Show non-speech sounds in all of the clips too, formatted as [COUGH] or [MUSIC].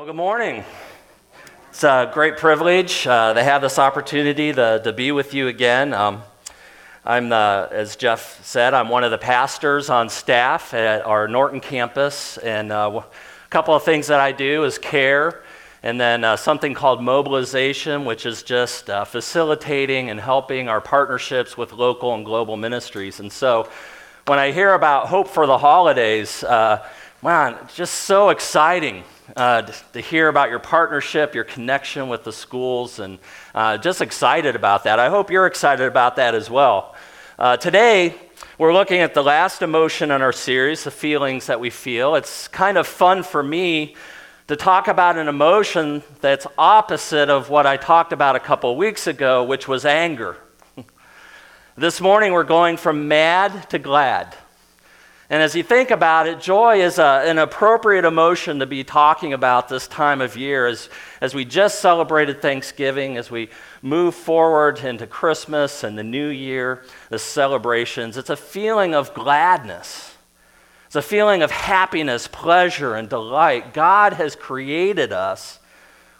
Well, good morning. It's a great privilege uh, to have this opportunity to, to be with you again. Um, I'm, the, as Jeff said, I'm one of the pastors on staff at our Norton campus, and uh, a couple of things that I do is care, and then uh, something called mobilization, which is just uh, facilitating and helping our partnerships with local and global ministries. And so, when I hear about Hope for the Holidays, uh, man, just so exciting uh, to, hear about your partnership, your connection with the schools, and uh, just excited about that. I hope you're excited about that as well. Uh, today, we're looking at the last emotion in our series, the feelings that we feel. It's kind of fun for me to talk about an emotion that's opposite of what I talked about a couple weeks ago, which was anger. [LAUGHS] this morning, we're going from mad to glad. And as you think about it, joy is a, an appropriate emotion to be talking about this time of year as, as we just celebrated Thanksgiving, as we move forward into Christmas and the new year, the celebrations. It's a feeling of gladness, it's a feeling of happiness, pleasure, and delight. God has created us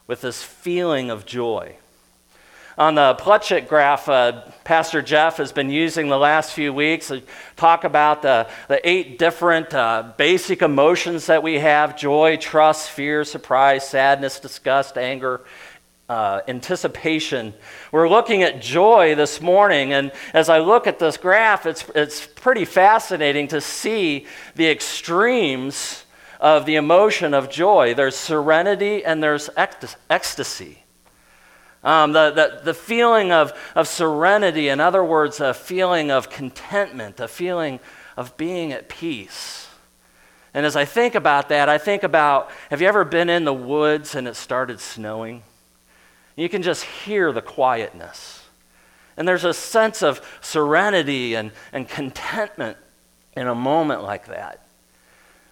with this feeling of joy. On the Plutchik graph, uh, Pastor Jeff has been using the last few weeks to talk about the, the eight different uh, basic emotions that we have joy, trust, fear, surprise, sadness, disgust, anger, uh, anticipation. We're looking at joy this morning, and as I look at this graph, it's, it's pretty fascinating to see the extremes of the emotion of joy. There's serenity and there's ecstasy. Um, the, the, the feeling of, of serenity, in other words, a feeling of contentment, a feeling of being at peace. And as I think about that, I think about have you ever been in the woods and it started snowing? You can just hear the quietness. And there's a sense of serenity and, and contentment in a moment like that.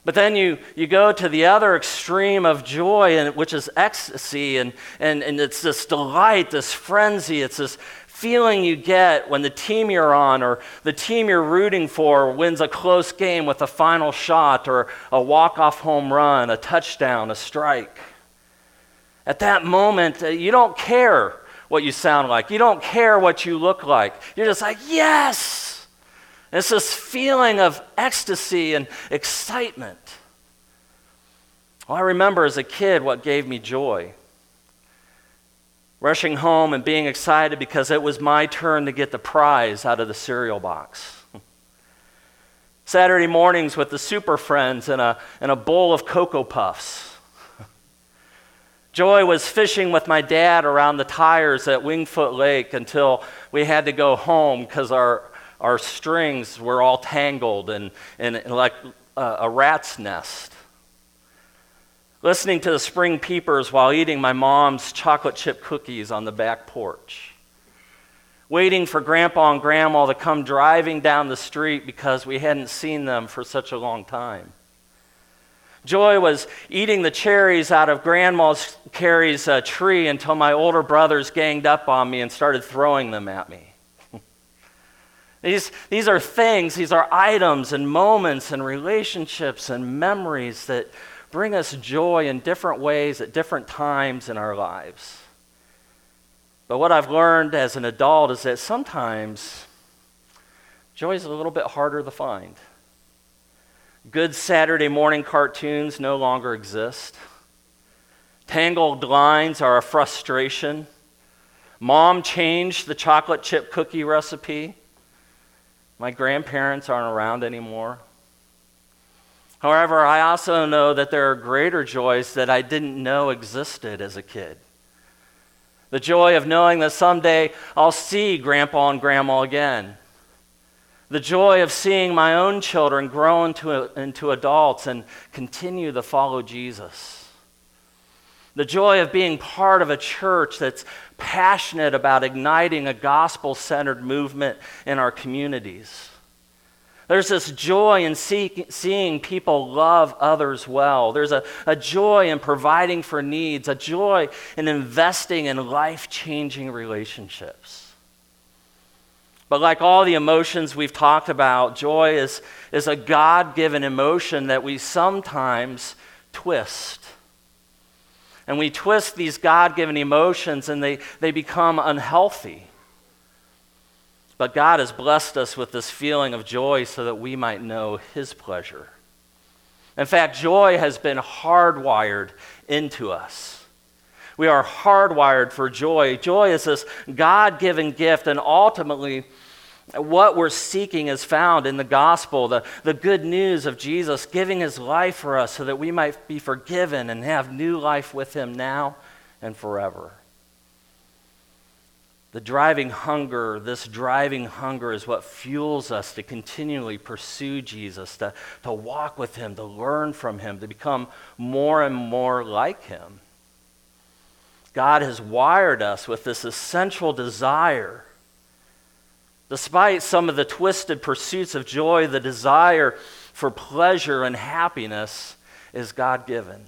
But then you, you go to the other extreme of joy, and, which is ecstasy, and, and, and it's this delight, this frenzy. It's this feeling you get when the team you're on or the team you're rooting for wins a close game with a final shot or a walk off home run, a touchdown, a strike. At that moment, uh, you don't care what you sound like, you don't care what you look like. You're just like, yes! It's this feeling of ecstasy and excitement. Well, I remember as a kid what gave me joy. Rushing home and being excited because it was my turn to get the prize out of the cereal box. Saturday mornings with the Super Friends and a, and a bowl of Cocoa Puffs. Joy was fishing with my dad around the tires at Wingfoot Lake until we had to go home because our, our strings were all tangled and, and like a, a rat's nest. Listening to the spring peepers while eating my mom's chocolate chip cookies on the back porch. Waiting for grandpa and grandma to come driving down the street because we hadn't seen them for such a long time. Joy was eating the cherries out of Grandma's Carrie's uh, tree until my older brothers ganged up on me and started throwing them at me. These, these are things, these are items and moments and relationships and memories that bring us joy in different ways at different times in our lives. But what I've learned as an adult is that sometimes joy is a little bit harder to find. Good Saturday morning cartoons no longer exist. Tangled lines are a frustration. Mom changed the chocolate chip cookie recipe. My grandparents aren't around anymore. However, I also know that there are greater joys that I didn't know existed as a kid. The joy of knowing that someday I'll see grandpa and grandma again. The joy of seeing my own children grow into, into adults and continue to follow Jesus. The joy of being part of a church that's passionate about igniting a gospel centered movement in our communities. There's this joy in see, seeing people love others well. There's a, a joy in providing for needs, a joy in investing in life changing relationships. But like all the emotions we've talked about, joy is, is a God given emotion that we sometimes twist And we twist these God given emotions and they, they become unhealthy. But God has blessed us with this feeling of joy so that we might know His pleasure. In fact, joy has been hardwired into us. We are hardwired for joy. Joy is this God given gift, and ultimately, what we're seeking is found in the gospel, the, the good news of Jesus giving his life for us so that we might be forgiven and have new life with him now and forever. The driving hunger, this driving hunger is what fuels us to continually pursue Jesus, to, to walk with him, to learn from him, to become more and more like him. God has wired us with this essential desire. Despite some of the twisted pursuits of joy, the desire for pleasure and happiness is God given.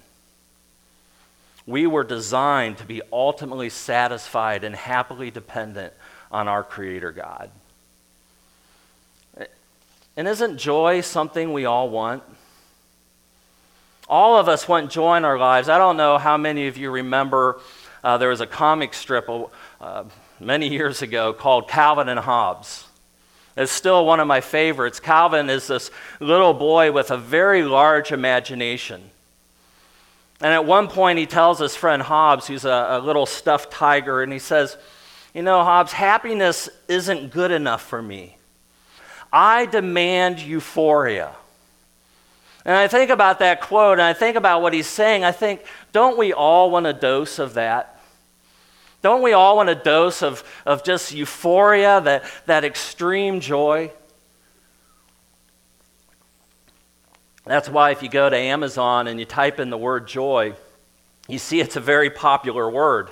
We were designed to be ultimately satisfied and happily dependent on our Creator God. And isn't joy something we all want? All of us want joy in our lives. I don't know how many of you remember uh, there was a comic strip uh, many years ago called Calvin and Hobbes. It's still one of my favorites. Calvin is this little boy with a very large imagination. And at one point, he tells his friend Hobbes, who's a, a little stuffed tiger, and he says, You know, Hobbes, happiness isn't good enough for me. I demand euphoria. And I think about that quote and I think about what he's saying. I think, don't we all want a dose of that? Don't we all want a dose of, of just euphoria, that, that extreme joy? That's why if you go to Amazon and you type in the word joy, you see it's a very popular word.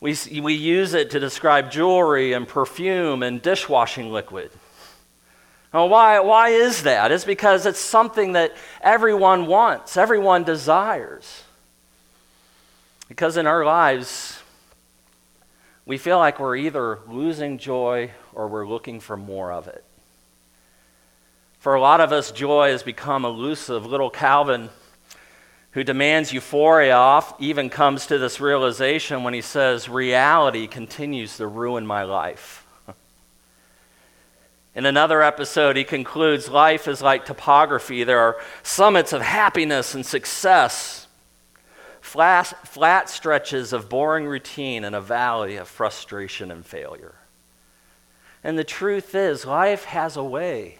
We, we use it to describe jewelry and perfume and dishwashing liquid. Now, why, why is that? It's because it's something that everyone wants, everyone desires. Because in our lives, we feel like we're either losing joy or we're looking for more of it. For a lot of us, joy has become elusive. Little Calvin, who demands euphoria, off, even comes to this realization when he says, Reality continues to ruin my life. [LAUGHS] In another episode, he concludes life is like topography. There are summits of happiness and success, flat, flat stretches of boring routine, and a valley of frustration and failure. And the truth is, life has a way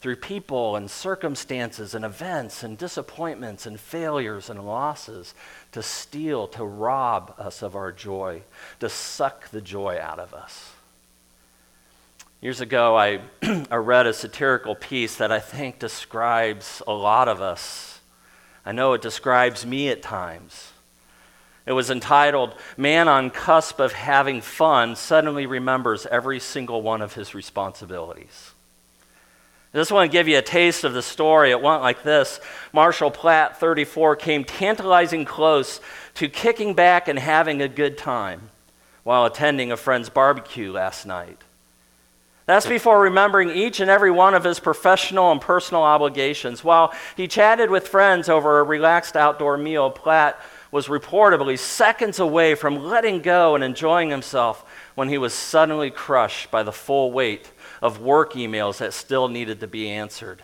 through people and circumstances and events and disappointments and failures and losses to steal, to rob us of our joy, to suck the joy out of us. Years ago, I, [CLEARS THROAT] I read a satirical piece that I think describes a lot of us. I know it describes me at times. It was entitled, Man on Cusp of Having Fun Suddenly Remembers Every Single One of His Responsibilities. I just want to give you a taste of the story. It went like this Marshall Platt, 34, came tantalizing close to kicking back and having a good time while attending a friend's barbecue last night. That's before remembering each and every one of his professional and personal obligations. While he chatted with friends over a relaxed outdoor meal, Platt was reportedly seconds away from letting go and enjoying himself when he was suddenly crushed by the full weight of work emails that still needed to be answered.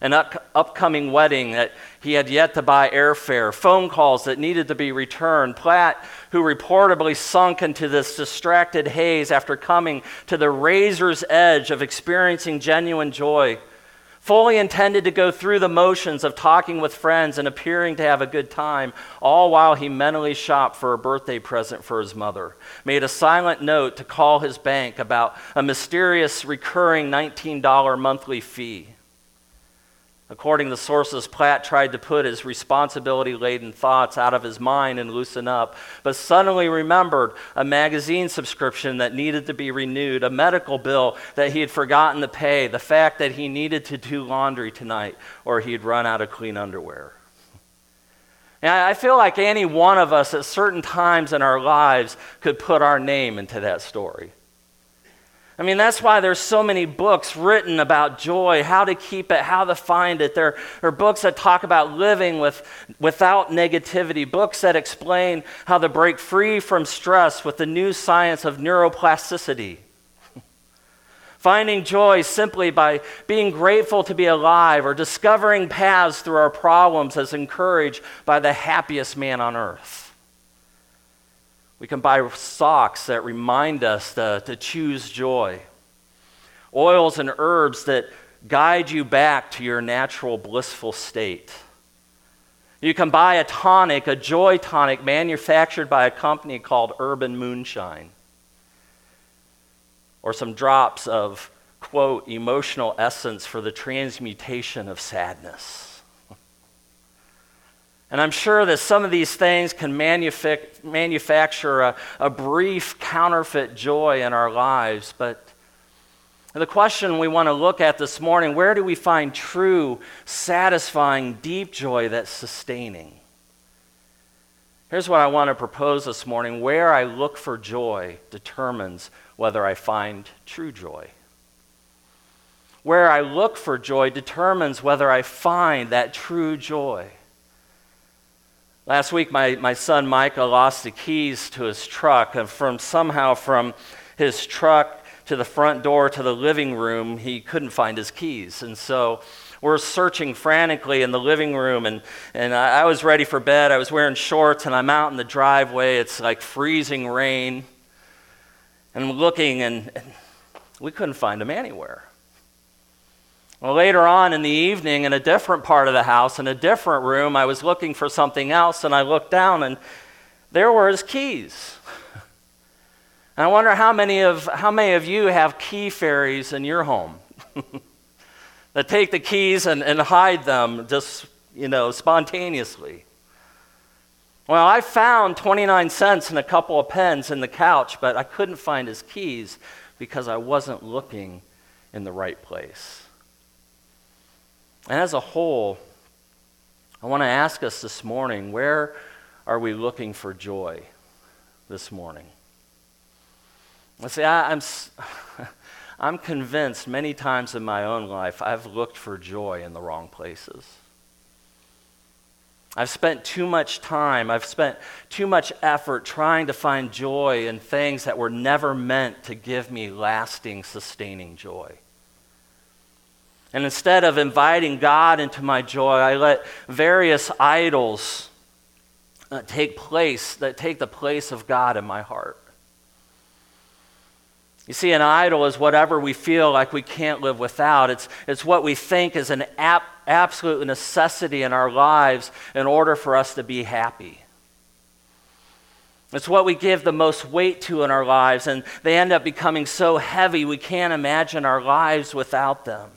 An up- upcoming wedding that he had yet to buy airfare, phone calls that needed to be returned. Platt, who reportedly sunk into this distracted haze after coming to the razor's edge of experiencing genuine joy, fully intended to go through the motions of talking with friends and appearing to have a good time, all while he mentally shopped for a birthday present for his mother, made a silent note to call his bank about a mysterious recurring $19 monthly fee. According to sources, Platt tried to put his responsibility laden thoughts out of his mind and loosen up, but suddenly remembered a magazine subscription that needed to be renewed, a medical bill that he had forgotten to pay, the fact that he needed to do laundry tonight or he'd run out of clean underwear. And I feel like any one of us at certain times in our lives could put our name into that story. I mean, that's why there's so many books written about joy, how to keep it, how to find it. There are books that talk about living with, without negativity, books that explain how to break free from stress with the new science of neuroplasticity. [LAUGHS] Finding joy simply by being grateful to be alive or discovering paths through our problems as encouraged by the happiest man on earth. We can buy socks that remind us to, to choose joy, oils and herbs that guide you back to your natural blissful state. You can buy a tonic, a joy tonic, manufactured by a company called Urban Moonshine, or some drops of, quote, emotional essence for the transmutation of sadness. And I'm sure that some of these things can manufac- manufacture a, a brief counterfeit joy in our lives. But the question we want to look at this morning where do we find true, satisfying, deep joy that's sustaining? Here's what I want to propose this morning where I look for joy determines whether I find true joy. Where I look for joy determines whether I find that true joy. Last week, my, my son Micah lost the keys to his truck, and from somehow from his truck to the front door to the living room, he couldn't find his keys. And so we're searching frantically in the living room, and, and I, I was ready for bed. I was wearing shorts, and I'm out in the driveway. It's like freezing rain. And I'm looking, and, and we couldn't find him anywhere. Well, later on in the evening, in a different part of the house, in a different room, I was looking for something else, and I looked down, and there were his keys. And I wonder how many of, how many of you have key fairies in your home [LAUGHS] that take the keys and, and hide them just, you know, spontaneously. Well, I found 29 cents and a couple of pens in the couch, but I couldn't find his keys because I wasn't looking in the right place. And as a whole, I want to ask us this morning where are we looking for joy this morning? Let's say I, I'm, [LAUGHS] I'm convinced many times in my own life I've looked for joy in the wrong places. I've spent too much time, I've spent too much effort trying to find joy in things that were never meant to give me lasting, sustaining joy. And instead of inviting God into my joy, I let various idols uh, take place, that take the place of God in my heart. You see, an idol is whatever we feel like we can't live without. It's, it's what we think is an ap- absolute necessity in our lives in order for us to be happy. It's what we give the most weight to in our lives, and they end up becoming so heavy we can't imagine our lives without them.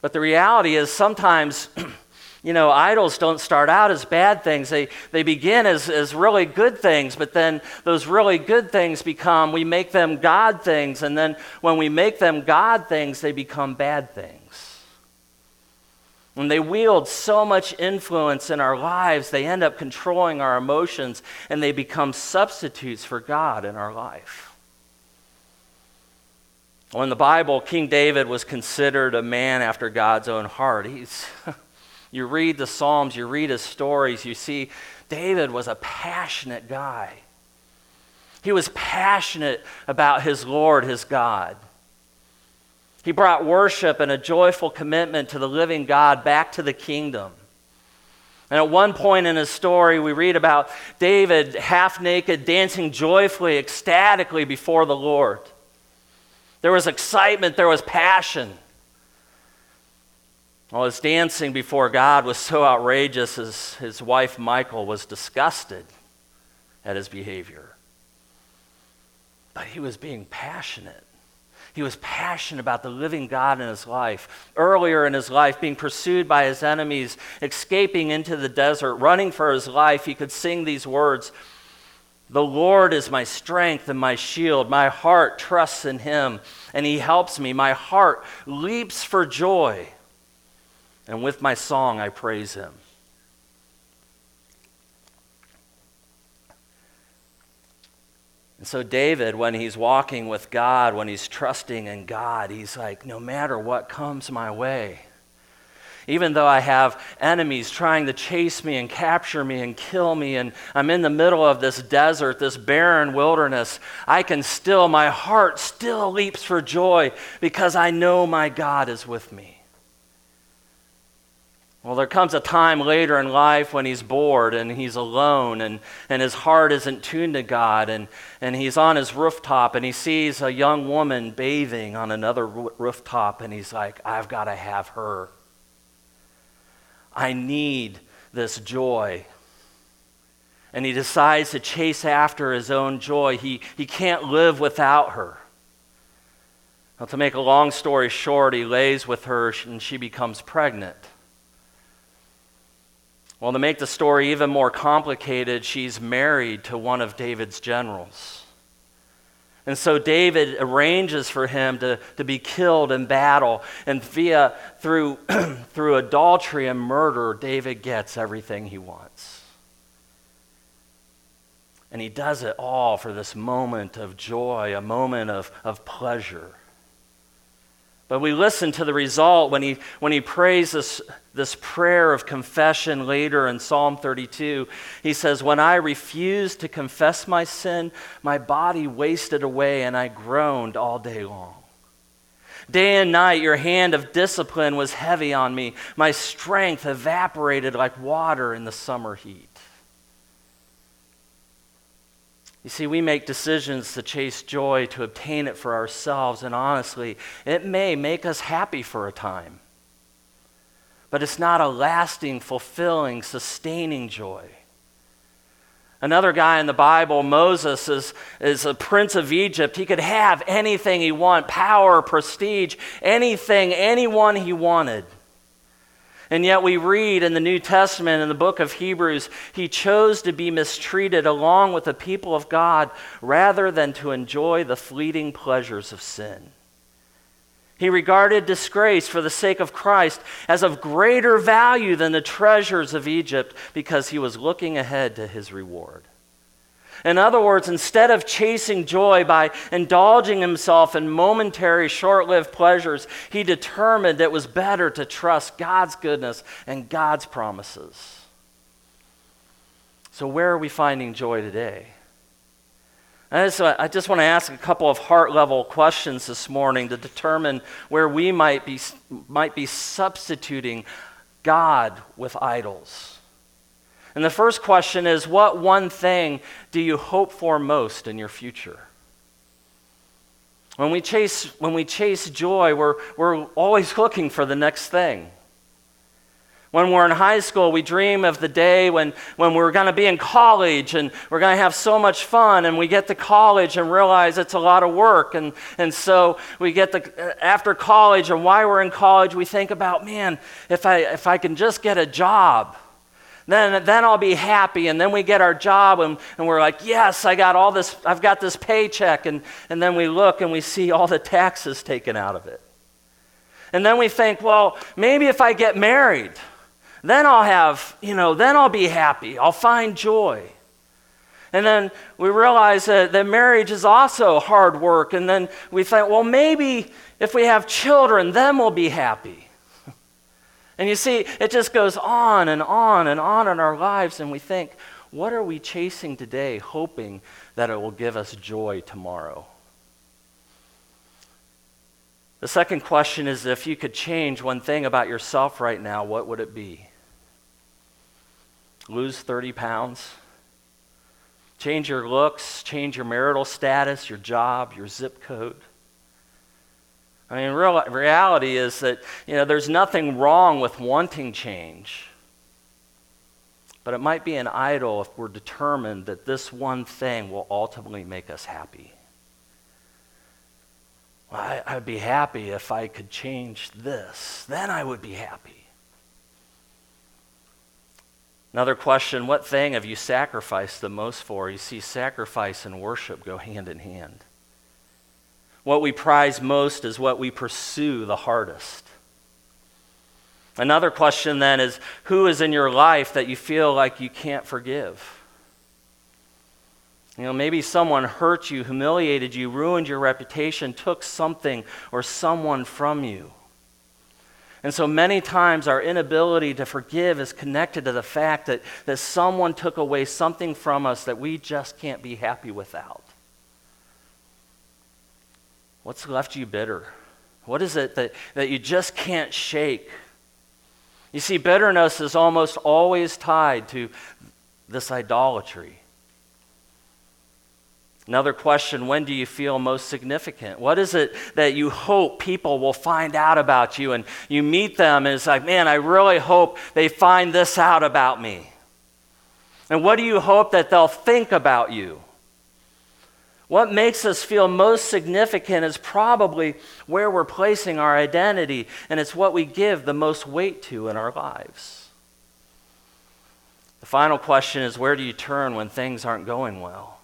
But the reality is sometimes, [CLEARS THROAT] you know, idols don't start out as bad things. They, they begin as, as really good things, but then those really good things become, we make them God things, and then when we make them God things, they become bad things. When they wield so much influence in our lives, they end up controlling our emotions and they become substitutes for God in our life. Well, in the Bible, King David was considered a man after God's own heart. He's, [LAUGHS] you read the Psalms, you read his stories, you see David was a passionate guy. He was passionate about his Lord, his God. He brought worship and a joyful commitment to the living God back to the kingdom. And at one point in his story, we read about David half naked, dancing joyfully, ecstatically before the Lord. There was excitement, there was passion. Well, his dancing before God was so outrageous, as his wife Michal was disgusted at his behavior. But he was being passionate. He was passionate about the living God in his life. Earlier in his life, being pursued by his enemies, escaping into the desert, running for his life, he could sing these words the Lord is my strength and my shield. My heart trusts in him, and he helps me. My heart leaps for joy, and with my song I praise him. And so, David, when he's walking with God, when he's trusting in God, he's like, no matter what comes my way, even though I have enemies trying to chase me and capture me and kill me, and I'm in the middle of this desert, this barren wilderness, I can still, my heart still leaps for joy because I know my God is with me. Well, there comes a time later in life when he's bored and he's alone and, and his heart isn't tuned to God and, and he's on his rooftop and he sees a young woman bathing on another rooftop and he's like, I've got to have her. I need this joy. And he decides to chase after his own joy. He, he can't live without her. Well, to make a long story short, he lays with her and she becomes pregnant. Well, to make the story even more complicated, she's married to one of David's generals. And so David arranges for him to, to be killed in battle. And via through, [CLEARS THROAT] through adultery and murder, David gets everything he wants. And he does it all for this moment of joy, a moment of, of pleasure. But we listen to the result when he, when he prays this, this prayer of confession later in Psalm 32. He says, When I refused to confess my sin, my body wasted away and I groaned all day long. Day and night, your hand of discipline was heavy on me. My strength evaporated like water in the summer heat. You see, we make decisions to chase joy, to obtain it for ourselves, and honestly, it may make us happy for a time. But it's not a lasting, fulfilling, sustaining joy. Another guy in the Bible, Moses, is, is a prince of Egypt. He could have anything he wanted power, prestige, anything, anyone he wanted. And yet, we read in the New Testament, in the book of Hebrews, he chose to be mistreated along with the people of God rather than to enjoy the fleeting pleasures of sin. He regarded disgrace for the sake of Christ as of greater value than the treasures of Egypt because he was looking ahead to his reward. In other words, instead of chasing joy by indulging himself in momentary, short lived pleasures, he determined it was better to trust God's goodness and God's promises. So, where are we finding joy today? I just, I just want to ask a couple of heart level questions this morning to determine where we might be, might be substituting God with idols. And the first question is what one thing do you hope for most in your future? When we chase, when we chase joy, we're, we're always looking for the next thing. When we're in high school, we dream of the day when, when we're going to be in college and we're going to have so much fun. And we get to college and realize it's a lot of work. And, and so we get the, after college and why we're in college, we think about, man, if I, if I can just get a job then, then I'll be happy. And then we get our job and, and we're like, yes, I got all this, I've got this paycheck. And, and then we look and we see all the taxes taken out of it. And then we think, well, maybe if I get married, then I'll have, you know, then I'll be happy. I'll find joy. And then we realize that, that marriage is also hard work. And then we think, well, maybe if we have children, then we'll be happy. And you see, it just goes on and on and on in our lives, and we think, what are we chasing today, hoping that it will give us joy tomorrow? The second question is if you could change one thing about yourself right now, what would it be? Lose 30 pounds? Change your looks, change your marital status, your job, your zip code? I mean, real, reality is that you know, there's nothing wrong with wanting change. But it might be an idol if we're determined that this one thing will ultimately make us happy. Well, I, I'd be happy if I could change this. Then I would be happy. Another question what thing have you sacrificed the most for? You see, sacrifice and worship go hand in hand. What we prize most is what we pursue the hardest. Another question then is who is in your life that you feel like you can't forgive? You know, maybe someone hurt you, humiliated you, ruined your reputation, took something or someone from you. And so many times our inability to forgive is connected to the fact that, that someone took away something from us that we just can't be happy without. What's left you bitter? What is it that, that you just can't shake? You see, bitterness is almost always tied to this idolatry. Another question when do you feel most significant? What is it that you hope people will find out about you? And you meet them, and it's like, man, I really hope they find this out about me. And what do you hope that they'll think about you? What makes us feel most significant is probably where we're placing our identity, and it's what we give the most weight to in our lives. The final question is where do you turn when things aren't going well?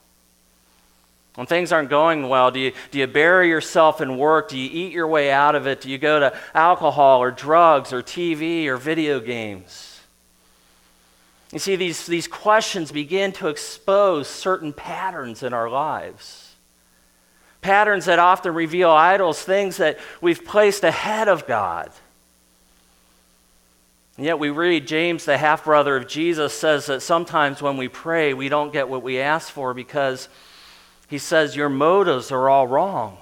When things aren't going well, do you, do you bury yourself in work? Do you eat your way out of it? Do you go to alcohol or drugs or TV or video games? You see, these, these questions begin to expose certain patterns in our lives. Patterns that often reveal idols, things that we've placed ahead of God. And yet we read James, the half brother of Jesus, says that sometimes when we pray, we don't get what we ask for because he says, Your motives are all wrong.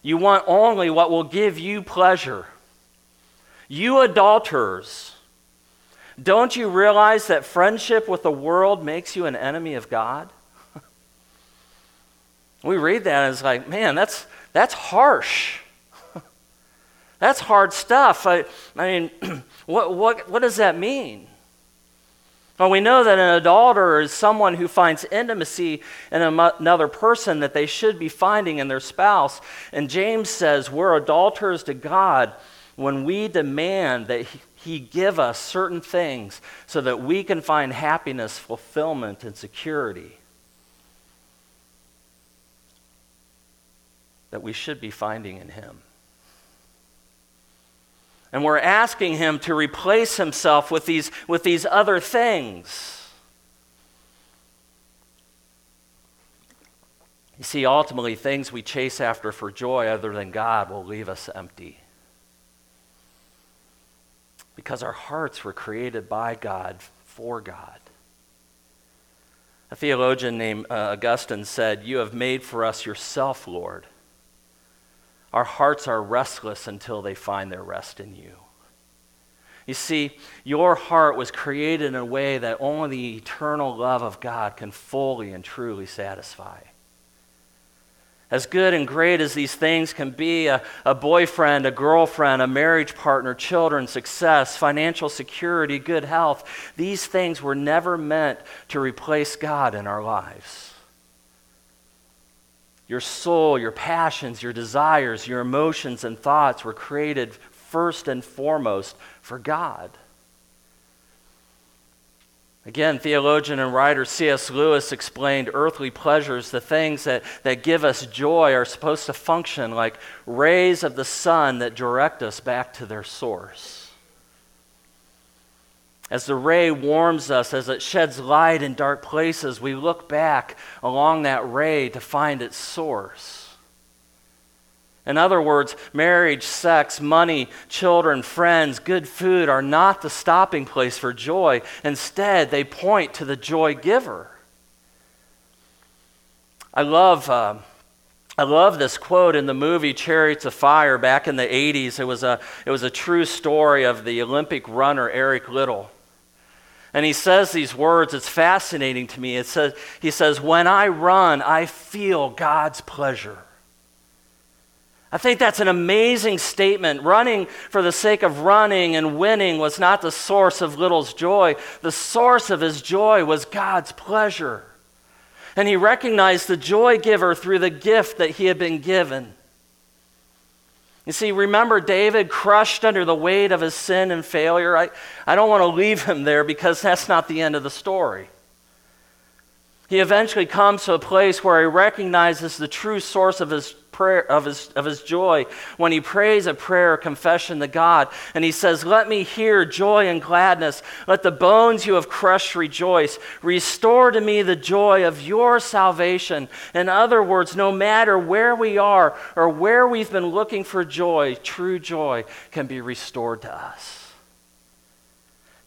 You want only what will give you pleasure. You adulterers, don't you realize that friendship with the world makes you an enemy of God? [LAUGHS] we read that and it's like, man, that's, that's harsh. [LAUGHS] that's hard stuff. I, I mean, [CLEARS THROAT] what, what, what does that mean? Well, we know that an adulterer is someone who finds intimacy in another person that they should be finding in their spouse. And James says we're adulterers to God when we demand that He give us certain things so that we can find happiness, fulfillment, and security that we should be finding in Him. And we're asking him to replace himself with these, with these other things. You see, ultimately, things we chase after for joy other than God will leave us empty. Because our hearts were created by God for God. A theologian named uh, Augustine said, You have made for us yourself, Lord. Our hearts are restless until they find their rest in you. You see, your heart was created in a way that only the eternal love of God can fully and truly satisfy. As good and great as these things can be a, a boyfriend, a girlfriend, a marriage partner, children, success, financial security, good health these things were never meant to replace God in our lives your soul, your passions, your desires, your emotions and thoughts were created first and foremost for God. Again, theologian and writer C.S. Lewis explained earthly pleasures, the things that, that give us joy, are supposed to function like rays of the sun that direct us back to their source. As the ray warms us, as it sheds light in dark places, we look back along that ray to find its source. In other words, marriage, sex, money, children, friends, good food are not the stopping place for joy. Instead, they point to the joy giver. I love. Uh, I love this quote in the movie Chariots of Fire back in the 80s. It was a, it was a true story of the Olympic runner Eric Liddell. And he says these words, it's fascinating to me. It says, he says, When I run, I feel God's pleasure. I think that's an amazing statement. Running for the sake of running and winning was not the source of Liddell's joy. The source of his joy was God's pleasure. And he recognized the joy giver through the gift that he had been given. You see, remember David crushed under the weight of his sin and failure? I, I don't want to leave him there because that's not the end of the story. He eventually comes to a place where he recognizes the true source of his prayer of his, of his joy when he prays a prayer confession to God and he says, Let me hear joy and gladness. Let the bones you have crushed rejoice. Restore to me the joy of your salvation. In other words, no matter where we are or where we've been looking for joy, true joy can be restored to us.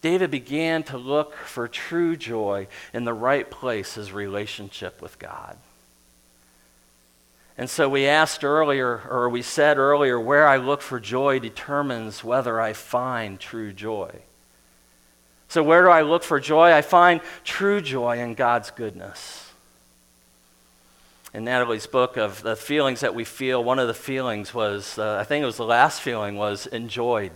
David began to look for true joy in the right place, his relationship with God. And so we asked earlier, or we said earlier, where I look for joy determines whether I find true joy. So, where do I look for joy? I find true joy in God's goodness. In Natalie's book of the feelings that we feel, one of the feelings was, uh, I think it was the last feeling, was enjoyed.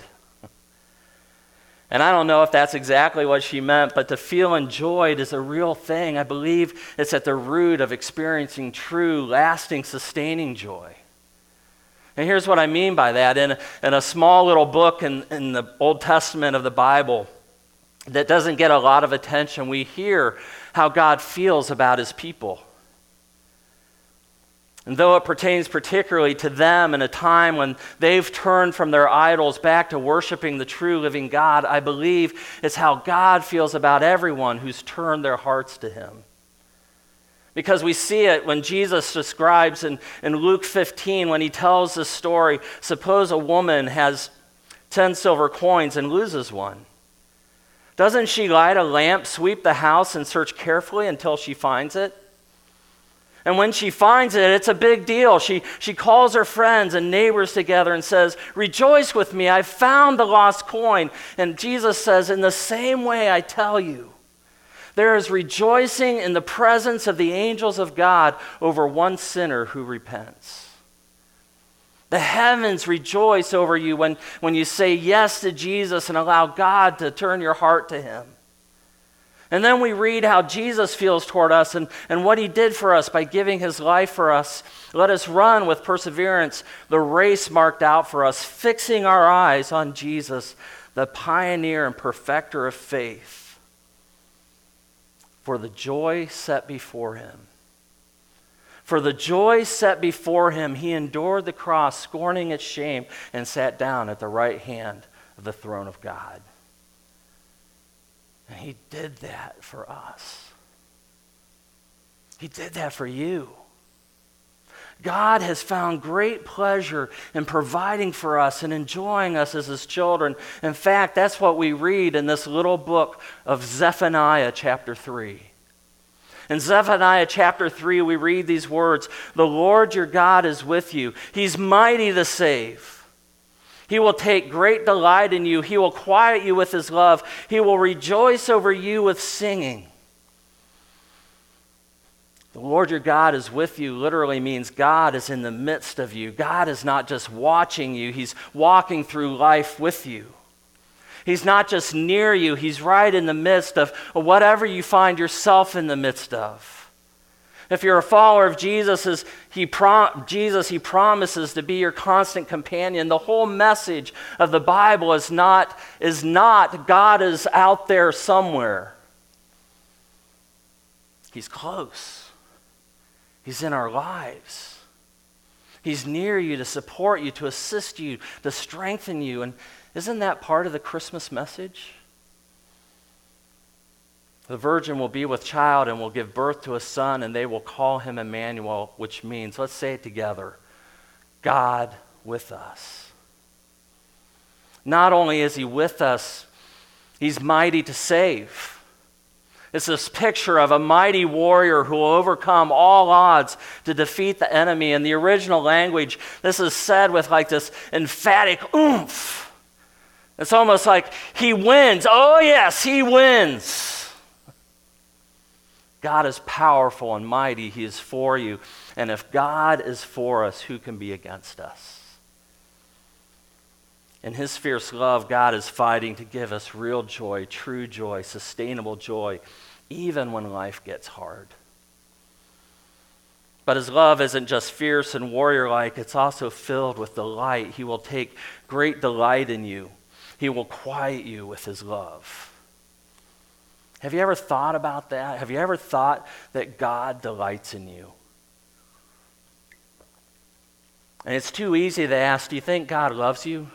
And I don't know if that's exactly what she meant, but to feel enjoyed is a real thing. I believe it's at the root of experiencing true, lasting, sustaining joy. And here's what I mean by that. In in a small little book in, in the Old Testament of the Bible that doesn't get a lot of attention, we hear how God feels about his people. And though it pertains particularly to them in a time when they've turned from their idols back to worshiping the true living God, I believe it's how God feels about everyone who's turned their hearts to Him. Because we see it when Jesus describes in, in Luke 15, when he tells the story suppose a woman has 10 silver coins and loses one. Doesn't she light a lamp, sweep the house, and search carefully until she finds it? And when she finds it, it's a big deal. She, she calls her friends and neighbors together and says, Rejoice with me, I found the lost coin. And Jesus says, In the same way, I tell you, there is rejoicing in the presence of the angels of God over one sinner who repents. The heavens rejoice over you when, when you say yes to Jesus and allow God to turn your heart to Him. And then we read how Jesus feels toward us and, and what he did for us by giving his life for us. Let us run with perseverance the race marked out for us, fixing our eyes on Jesus, the pioneer and perfecter of faith, for the joy set before him. For the joy set before him, he endured the cross, scorning its shame, and sat down at the right hand of the throne of God. And he did that for us. He did that for you. God has found great pleasure in providing for us and enjoying us as his children. In fact, that's what we read in this little book of Zephaniah, chapter 3. In Zephaniah chapter 3, we read these words The Lord your God is with you, he's mighty to save. He will take great delight in you. He will quiet you with his love. He will rejoice over you with singing. The Lord your God is with you literally means God is in the midst of you. God is not just watching you, He's walking through life with you. He's not just near you, He's right in the midst of whatever you find yourself in the midst of. If you're a follower of Jesus, he Jesus, he promises to be your constant companion. The whole message of the Bible is not, is not God is out there somewhere. He's close. He's in our lives. He's near you to support you, to assist you, to strengthen you. And isn't that part of the Christmas message? The virgin will be with child and will give birth to a son, and they will call him Emmanuel, which means, let's say it together God with us. Not only is he with us, he's mighty to save. It's this picture of a mighty warrior who will overcome all odds to defeat the enemy. In the original language, this is said with like this emphatic oomph. It's almost like he wins. Oh, yes, he wins. God is powerful and mighty. He is for you. And if God is for us, who can be against us? In His fierce love, God is fighting to give us real joy, true joy, sustainable joy, even when life gets hard. But His love isn't just fierce and warrior like, it's also filled with delight. He will take great delight in you, He will quiet you with His love. Have you ever thought about that? Have you ever thought that God delights in you? And it's too easy to ask, Do you think God loves you?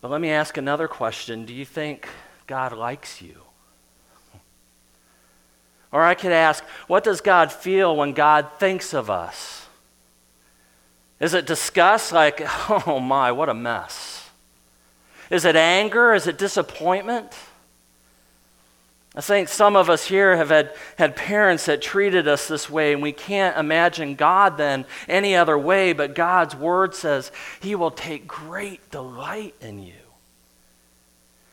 But let me ask another question Do you think God likes you? Or I could ask, What does God feel when God thinks of us? Is it disgust, like, [LAUGHS] oh my, what a mess? Is it anger? Is it disappointment? I think some of us here have had, had parents that treated us this way, and we can't imagine God then any other way, but God's word says He will take great delight in you.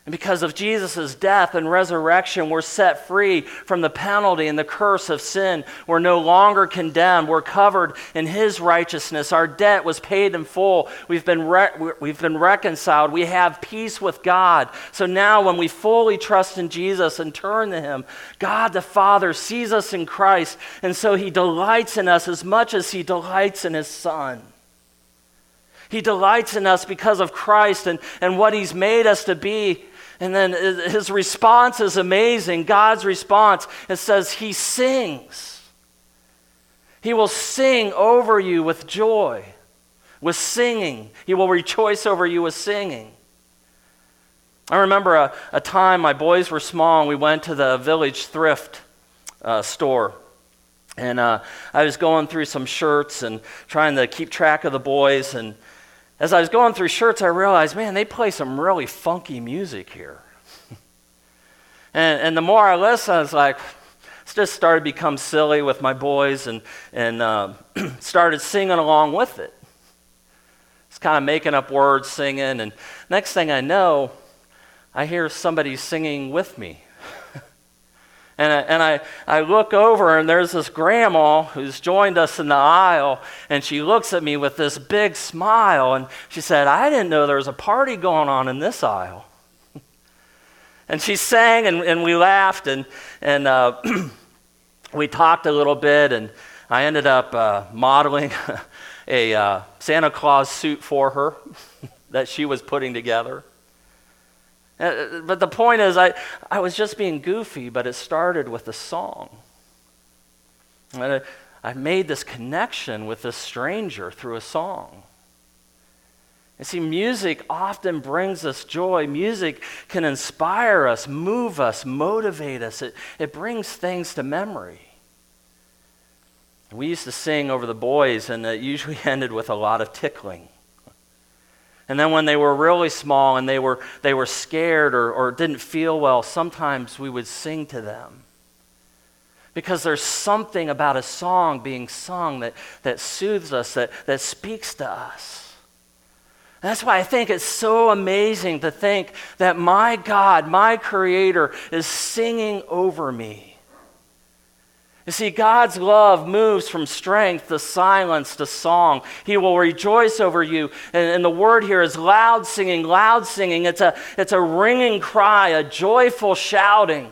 And because of Jesus' death and resurrection, we're set free from the penalty and the curse of sin. We're no longer condemned. We're covered in His righteousness. Our debt was paid in full. We've been, re- we've been reconciled. We have peace with God. So now, when we fully trust in Jesus and turn to Him, God the Father sees us in Christ. And so He delights in us as much as He delights in His Son. He delights in us because of Christ and, and what He's made us to be and then his response is amazing. God's response, it says, He sings. He will sing over you with joy, with singing. He will rejoice over you with singing. I remember a, a time my boys were small and we went to the village thrift uh, store. And uh, I was going through some shirts and trying to keep track of the boys. And as I was going through shirts, I realized, man, they play some really funky music here. [LAUGHS] and, and the more I listened, I was like, it's just started to become silly with my boys and, and uh, [CLEARS THROAT] started singing along with it. It's kind of making up words, singing, and next thing I know, I hear somebody singing with me. And, I, and I, I look over, and there's this grandma who's joined us in the aisle, and she looks at me with this big smile, and she said, I didn't know there was a party going on in this aisle. [LAUGHS] and she sang, and, and we laughed, and, and uh, [CLEARS THROAT] we talked a little bit, and I ended up uh, modeling [LAUGHS] a uh, Santa Claus suit for her [LAUGHS] that she was putting together. Uh, but the point is, I, I was just being goofy, but it started with a song. And I, I made this connection with this stranger through a song. You see, music often brings us joy. Music can inspire us, move us, motivate us. It, it brings things to memory. We used to sing over the boys, and it usually [LAUGHS] ended with a lot of tickling. And then when they were really small and they were, they were scared or, or didn't feel well, sometimes we would sing to them. Because there's something about a song being sung that, that soothes us, that, that speaks to us. That's why I think it's so amazing to think that my God, my Creator, is singing over me. You see, God's love moves from strength to silence to song. He will rejoice over you. And, and, the word here is loud singing, loud singing. It's a, it's a ringing cry, a joyful shouting.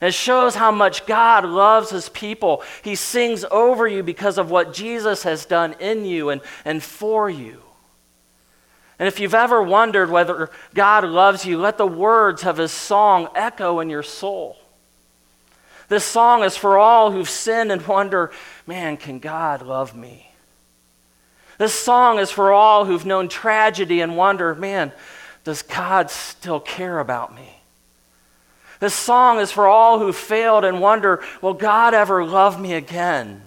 It shows how much God loves his people. He sings over you because of what Jesus has done in you and, and for you. And if you've ever wondered whether God loves you, let the words of his song echo in your soul. This song is for all who've sinned and wonder, man, can God love me? This song is for all who've known tragedy and wonder, man, does God still care about me? This song is for all who failed and wonder, will God ever love me again?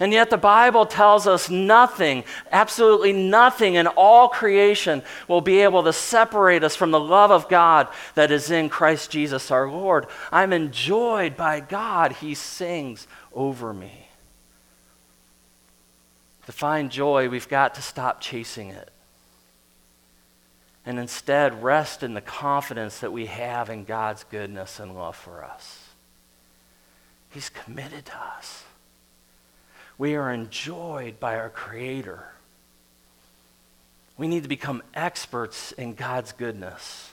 And yet, the Bible tells us nothing, absolutely nothing in all creation will be able to separate us from the love of God that is in Christ Jesus our Lord. I'm enjoyed by God, He sings over me. To find joy, we've got to stop chasing it and instead rest in the confidence that we have in God's goodness and love for us. He's committed to us we are enjoyed by our Creator. We need to become experts in God's goodness.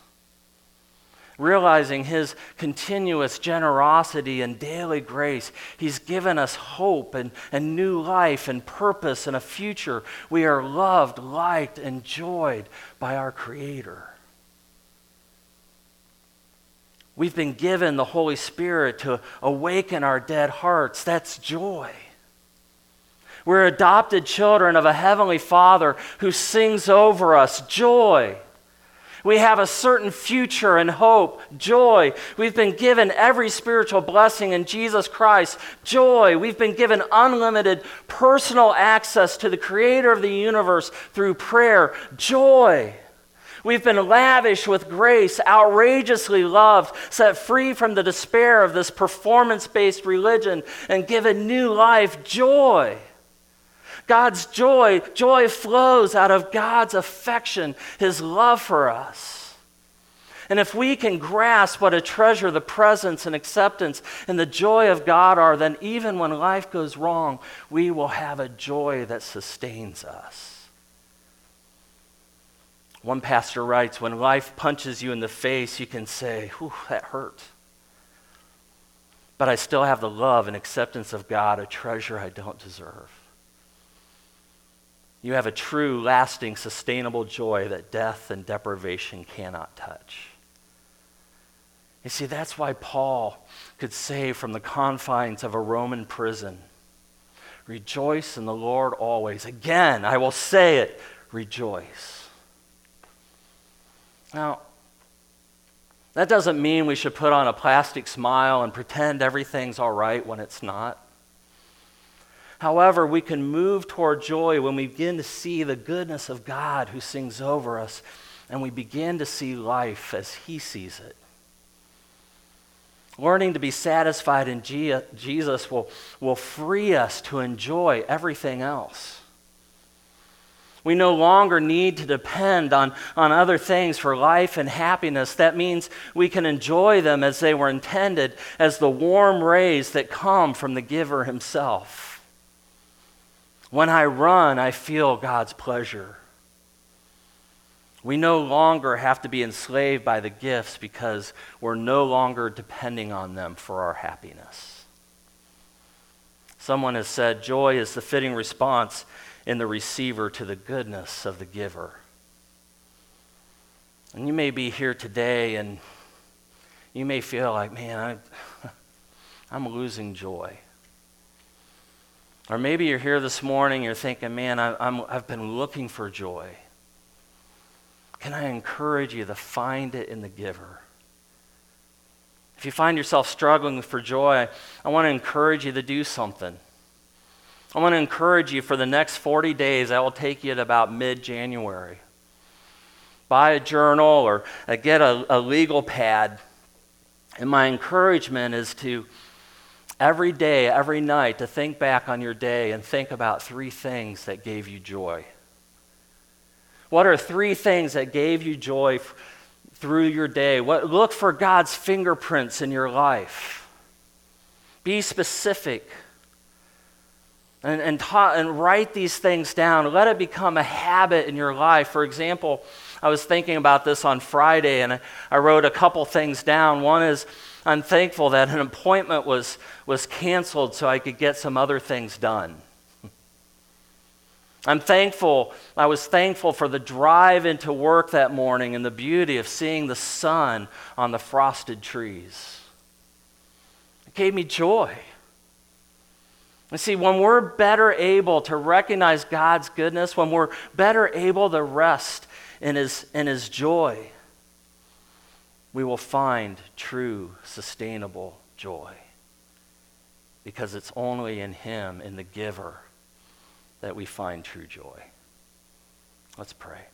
Realizing His continuous generosity and daily grace, He's given us hope and, and new life and purpose and a future. We are loved, liked, enjoyed by our Creator. We've been given the Holy Spirit to awaken our dead hearts. That's joy. We're adopted children of a heavenly Father who sings over us joy. We have a certain future and hope, joy. We've been given every spiritual blessing in Jesus Christ, joy. We've been given unlimited personal access to the Creator of the universe through prayer, joy. We've been lavished with grace, outrageously loved, set free from the despair of this performance based religion, and given new life, joy. God's joy, joy flows out of God's affection, His love for us. And if we can grasp what a treasure the presence and acceptance and the joy of God are, then even when life goes wrong, we will have a joy that sustains us. One pastor writes When life punches you in the face, you can say, Whew, that hurt. But I still have the love and acceptance of God, a treasure I don't deserve. You have a true, lasting, sustainable joy that death and deprivation cannot touch. You see, that's why Paul could say from the confines of a Roman prison, Rejoice in the Lord always. Again, I will say it, rejoice. Now, that doesn't mean we should put on a plastic smile and pretend everything's all right when it's not. However, we can move toward joy when we begin to see the goodness of God who sings over us and we begin to see life as He sees it. Learning to be satisfied in Jesus will, will free us to enjoy everything else. We no longer need to depend on, on other things for life and happiness. That means we can enjoy them as they were intended, as the warm rays that come from the giver himself. When I run, I feel God's pleasure. We no longer have to be enslaved by the gifts because we're no longer depending on them for our happiness. Someone has said joy is the fitting response in the receiver to the goodness of the giver. And you may be here today and you may feel like, man, I, [LAUGHS] I'm losing joy. Or maybe you're here this morning, you're thinking, man, I, I'm, I've been looking for joy. Can I encourage you to find it in the giver? If you find yourself struggling for joy, I want to encourage you to do something. I want to encourage you for the next 40 days, that will take you to about mid January. Buy a journal or uh, get a, a legal pad. And my encouragement is to every day, every night, to think back on your day and think about three things that gave you joy. What are three things that gave you joy f- through your day? What, look for God's fingerprints in your life. Be specific and, and, ta- and write these things down. Let it become a habit in your life. For example, I was thinking about this on Friday and I, I wrote a couple things down. One is I'm thankful that an appointment was, was canceled so I could get some other things done. I'm thankful, I was thankful for the drive into work that morning and the beauty of seeing the sun on the frosted trees. It gave me joy. And see, when we're better able to recognize God's goodness, when we're better able to rest in His, in his joy, we will find true, sustainable joy. Because it's only in Him, in the giver, that we find true joy. Let's pray.